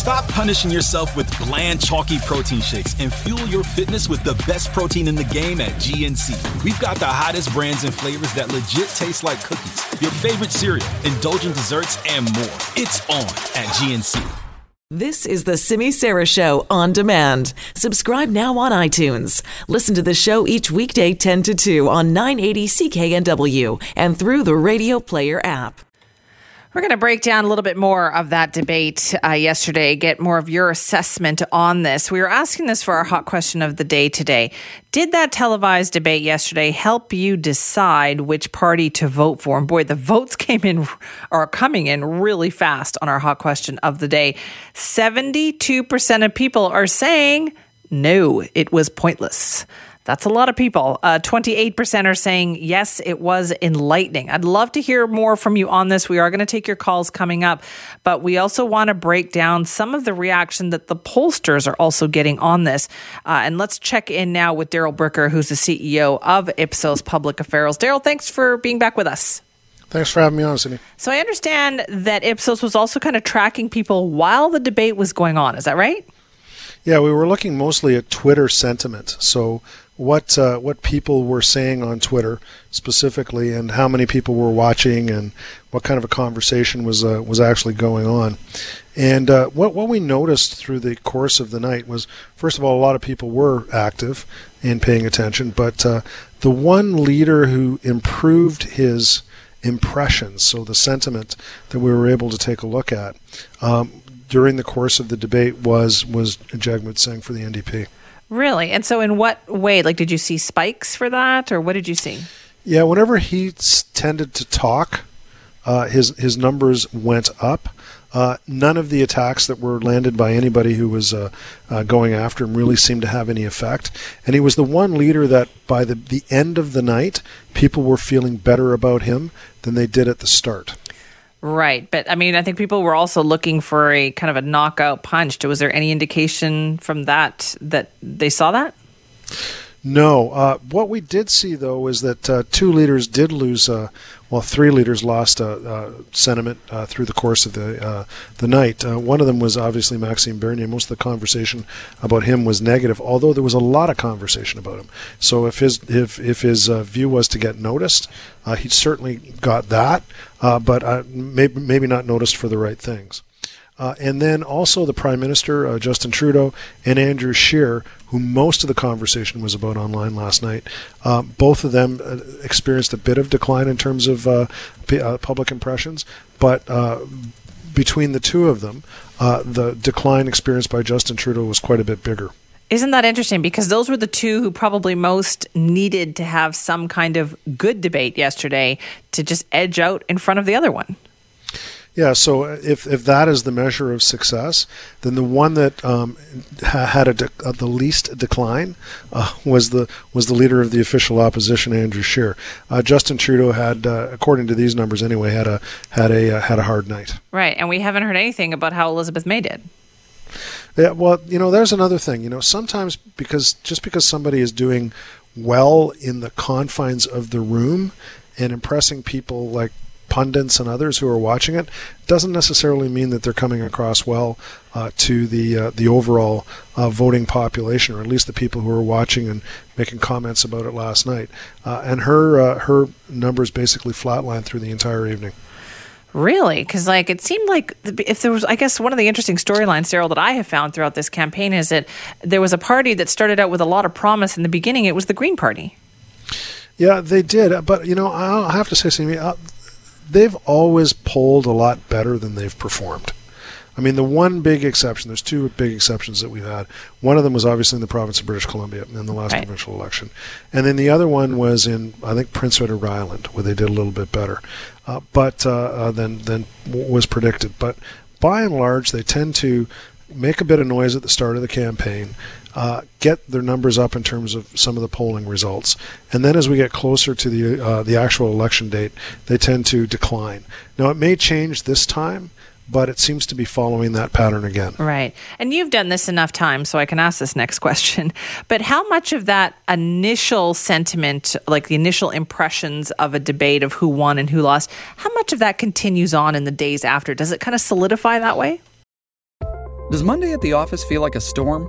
Stop punishing yourself with bland, chalky protein shakes and fuel your fitness with the best protein in the game at GNC. We've got the hottest brands and flavors that legit taste like cookies, your favorite cereal, indulgent desserts, and more. It's on at GNC. This is the Simi Sara Show on demand. Subscribe now on iTunes. Listen to the show each weekday 10 to 2 on 980 CKNW and through the Radio Player app. We're going to break down a little bit more of that debate uh, yesterday, get more of your assessment on this. We were asking this for our hot question of the day today. Did that televised debate yesterday help you decide which party to vote for? And boy, the votes came in are coming in really fast on our hot question of the day. 72% of people are saying no, it was pointless. That's a lot of people. Uh, 28% are saying, yes, it was enlightening. I'd love to hear more from you on this. We are going to take your calls coming up, but we also want to break down some of the reaction that the pollsters are also getting on this. Uh, and let's check in now with Darrell Bricker, who's the CEO of Ipsos Public Affairs. Darrell, thanks for being back with us. Thanks for having me on, Sydney. So I understand that Ipsos was also kind of tracking people while the debate was going on. Is that right? Yeah, we were looking mostly at Twitter sentiment. So what uh, what people were saying on Twitter specifically, and how many people were watching, and what kind of a conversation was uh, was actually going on. And uh, what what we noticed through the course of the night was, first of all, a lot of people were active in paying attention, but uh, the one leader who improved his impressions, so the sentiment that we were able to take a look at um, during the course of the debate was was Jagmeet Singh for the NDP. Really? And so, in what way? Like, did you see spikes for that, or what did you see? Yeah, whenever he tended to talk, uh, his his numbers went up. Uh, none of the attacks that were landed by anybody who was uh, uh, going after him really seemed to have any effect. And he was the one leader that, by the, the end of the night, people were feeling better about him than they did at the start. Right. But I mean, I think people were also looking for a kind of a knockout punch. Was there any indication from that that they saw that? No. Uh, what we did see, though, is that uh, two leaders did lose. Uh, well, three leaders lost uh, uh, sentiment uh, through the course of the the night. one of them was obviously Maxime Bernier. Most of the conversation about him was negative, although there was a lot of conversation about him. So if his if if his view was to get noticed, he certainly got that, but maybe maybe not noticed for the right things. Uh, and then also the Prime Minister, uh, Justin Trudeau, and Andrew Scheer, who most of the conversation was about online last night. Uh, both of them uh, experienced a bit of decline in terms of uh, p- public impressions, but between the two of them, the decline experienced by Justin Trudeau was quite a bit bigger. Isn't that interesting? Because those were the two who probably most needed to have some kind of good debate yesterday to just edge out in front of the other one. Yeah, so if, if that is the measure of success, then the one that um, ha- had a de- uh, the least decline uh, was the was the leader of the official opposition, Andrew Scheer. Uh, Justin Trudeau had, uh, according to these numbers anyway, had a had a uh, had a hard night. Right, and we haven't heard anything about how Elizabeth May did. Yeah, well, you know, there's another thing. You know, sometimes because just because somebody is doing well in the confines of the room and impressing people like pundits and others who are watching it doesn't necessarily mean that they're coming across well uh, to the uh, the overall uh, voting population, or at least the people who are watching and making comments about it last night. Uh, and her uh, her numbers basically flatlined through the entire evening. Really? Because like it seemed like if there was, I guess one of the interesting storylines, Darrell, that I have found throughout this campaign is that there was a party that started out with a lot of promise in the beginning. It was the Green Party. Yeah, they did. But you know, I have to say, Simi, uh, they've always polled a lot better than they've performed. I mean, the one big exception, there's two big exceptions that we've had. One of them was obviously in the province of British Columbia in the last right. provincial election. And then the other one was in, I think, Prince Edward Island, where they did a little bit better uh, but uh, uh than, than was predicted. But by and large, they tend to make a bit of noise at the start of the campaign, uh, get their numbers up in terms of some of the polling results, and then as we get closer to the uh, the actual election date, they tend to decline. Now it may change this time. But it seems to be following that pattern again. Right. And you've done this enough times, so I can ask this next question. But how much of that initial sentiment, like the initial impressions of a debate of who won and who lost, how much of that continues on in the days after? Does it kind of solidify that way? Does Monday at the office feel like a storm?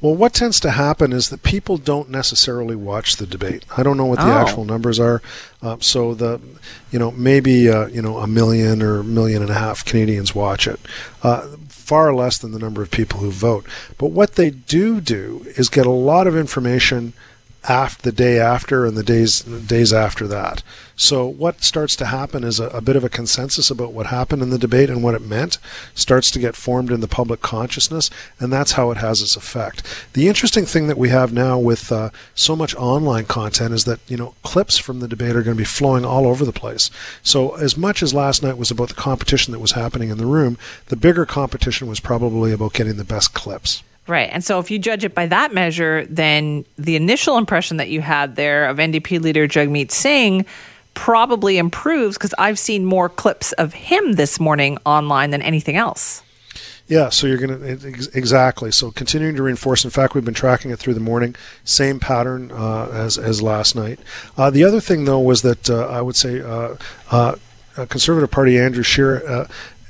Well, what tends to happen is that people don't necessarily watch the debate. I don't know what the Oh. actual numbers are. Uh, so the, you know, maybe uh, you know a million or million and a half Canadians watch it. Uh, far less than the number of people who vote. But what they do do is get a lot of information after the day after and the days days after that. So what starts to happen is a, a bit of a consensus about what happened in the debate and what it meant starts to get formed in the public consciousness, and that's how it has its effect. The interesting thing that we have now with uh, so much online content is that you know clips from the debate are going to be flowing all over the place. So as much as last night was about the competition that was happening in the room, the bigger competition was probably about getting the best clips. Right. And so if you judge it by that measure, then the initial impression that you had there of NDP leader Jagmeet Singh probably improves because I've seen more clips of him this morning online than anything else. Yeah, so you're going to exactly. So continuing to reinforce. In fact, we've been tracking it through the morning. Same pattern uh, as as last night. Uh, the other thing, though, was that uh, I would say uh, uh, Conservative Party Andrew Scheer.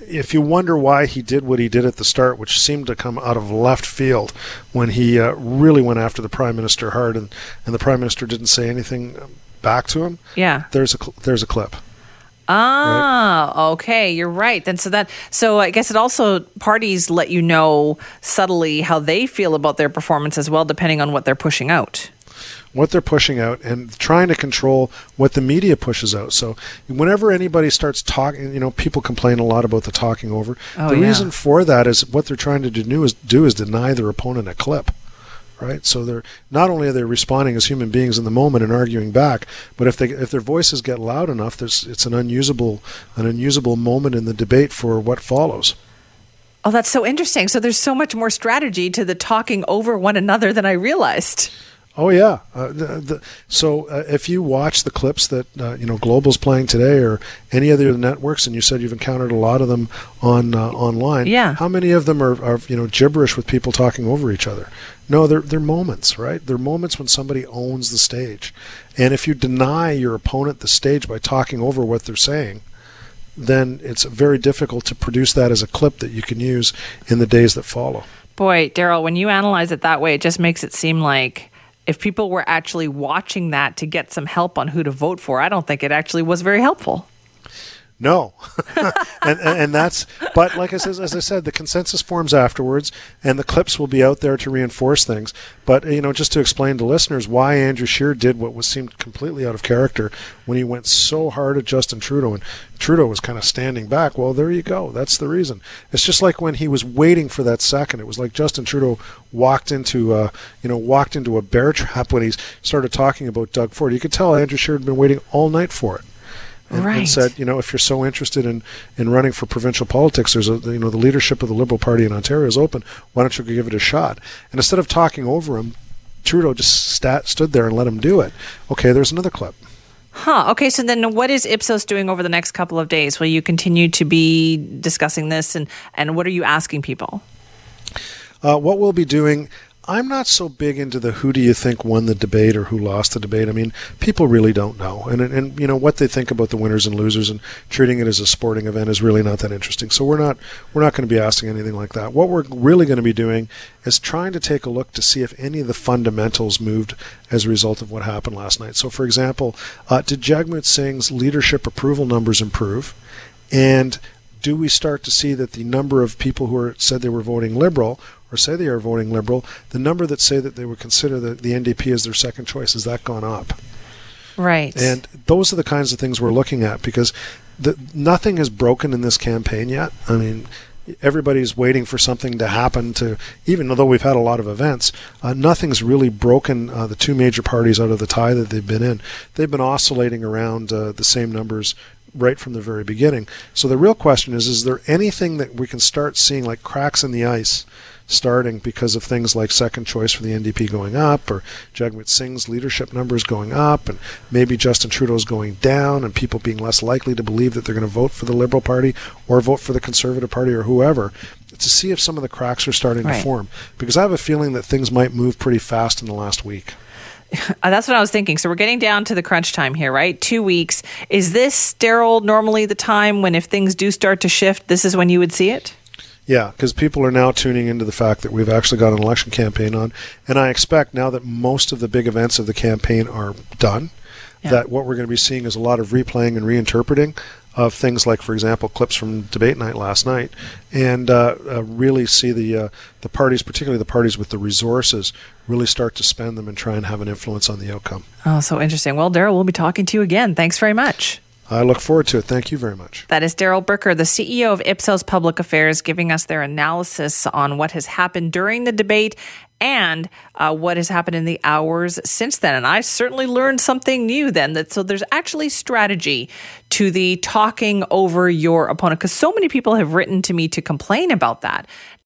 If you wonder why he did what he did at the start, which seemed to come out of left field, when he uh, really went after the prime minister hard, and, and the prime minister didn't say anything back to him. Yeah. There's a cl- there's a clip. Ah, okay, you're right. Then so that so I guess it also parties let you know subtly how they feel about their performance as well, depending on what they're pushing out. What they're pushing out and trying to control what the media pushes out. So whenever anybody starts talking, you know, people complain a lot about the talking over. Oh, the yeah. reason for that is what they're trying to do is do is deny their opponent a clip. Right, so they're not only are they responding as human beings in the moment and arguing back, but if they if their voices get loud enough, there's it's an unusable an unusable moment in the debate for what follows. Oh, that's so interesting. So there's so much more strategy to the talking over one another than I realized. Oh yeah. Uh, the, the, so uh, if you watch the clips that uh, you know Global's playing today, or any other networks, and you said you've encountered a lot of them on uh, online, Yeah. How many of them are, are you know gibberish with people talking over each other? No, they're they're moments, right? They're moments when somebody owns the stage, and if you deny your opponent the stage by talking over what they're saying, then it's very difficult to produce that as a clip that you can use in the days that follow. Boy, Darrell, when you analyze it that way, it just makes it seem like if people were actually watching that to get some help on who to vote for, I don't think it actually was very helpful. No, and, and that's but like I said, as I said, the consensus forms afterwards, and the clips will be out there to reinforce things. But you know, just to explain to listeners why Andrew Scheer did what was seemed completely out of character when he went so hard at Justin Trudeau, and Trudeau was kind of standing back. Well, there you go. That's the reason. It's just like when he was waiting for that second. It was like Justin Trudeau walked into uh, you know walked into a bear trap when he started talking about Doug Ford. You could tell Andrew Scheer had been waiting all night for it and, and said, you know, if you're so interested in, in running for provincial politics, there's a you know the leadership of the Liberal Party in Ontario is open. Why don't you give it a shot? And instead of talking over him, Trudeau just stat, stood there and let him do it. Okay, there's another clip. Huh. Okay. So then what is Ipsos doing over the next couple of days? Will you continue to be discussing this and, and what are you asking people? Uh, what we'll be doing. I'm not so big into the who do you think won the debate or who lost the debate. I mean, people really don't know, and and you know what they think about the winners and losers, and treating it as a sporting event is really not that interesting. So we're not we're not going to be asking anything like that. What we're really going to be doing is trying to take a look to see if any of the fundamentals moved as a result of what happened last night. So, for example, uh, did Jagmeet Singh's leadership approval numbers improve, and do we start to see that the number of people who are, said they were voting liberal or say they are voting liberal, the number that say that they would consider the, the NDP as their second choice, has that gone up? Right. And those are the kinds of things we're looking at because the, nothing is broken in this campaign yet. I mean, everybody's waiting for something to happen to even though we've had a lot of events uh, nothing's really broken uh, the two major parties out of the tie that they've been in they've been oscillating around uh, the same numbers right from the very beginning so the real question is is there anything that we can start seeing like cracks in the ice starting because of things like second choice for the NDP going up, or Jagmeet Singh's leadership numbers going up, and maybe Justin Trudeau's going down, and people being less likely to believe that they're going to vote for the Liberal Party or vote for the Conservative Party or whoever, to see if some of the cracks are starting right. to form. Because I have a feeling that things might move pretty fast in the last week. Uh, that's what I was thinking. So we're getting down to the crunch time here, right? Two weeks. Is this, Darrell, normally the time when if things do start to shift, this is when you would see it? Yeah, because people are now tuning into the fact that we've actually got an election campaign on, and I expect now that most of the big events of the campaign are done, yeah. that what we're going to be seeing is a lot of replaying and reinterpreting of things like, for example, clips from debate night last night, and uh, uh, really see the uh, the parties, particularly the parties with the resources, really start to spend them and try and have an influence on the outcome. Oh, so interesting. Well, Darrell, we'll be talking to you again. Thanks very much. I look forward to it. Thank you very much. That is Darrell Bricker, the CEO of Ipsos Public Affairs, giving us their analysis on what has happened during the debate and uh, what has happened in the hours since then. And I certainly learned something new then. That so there's actually strategy to the talking over your opponent because so many people have written to me to complain about that.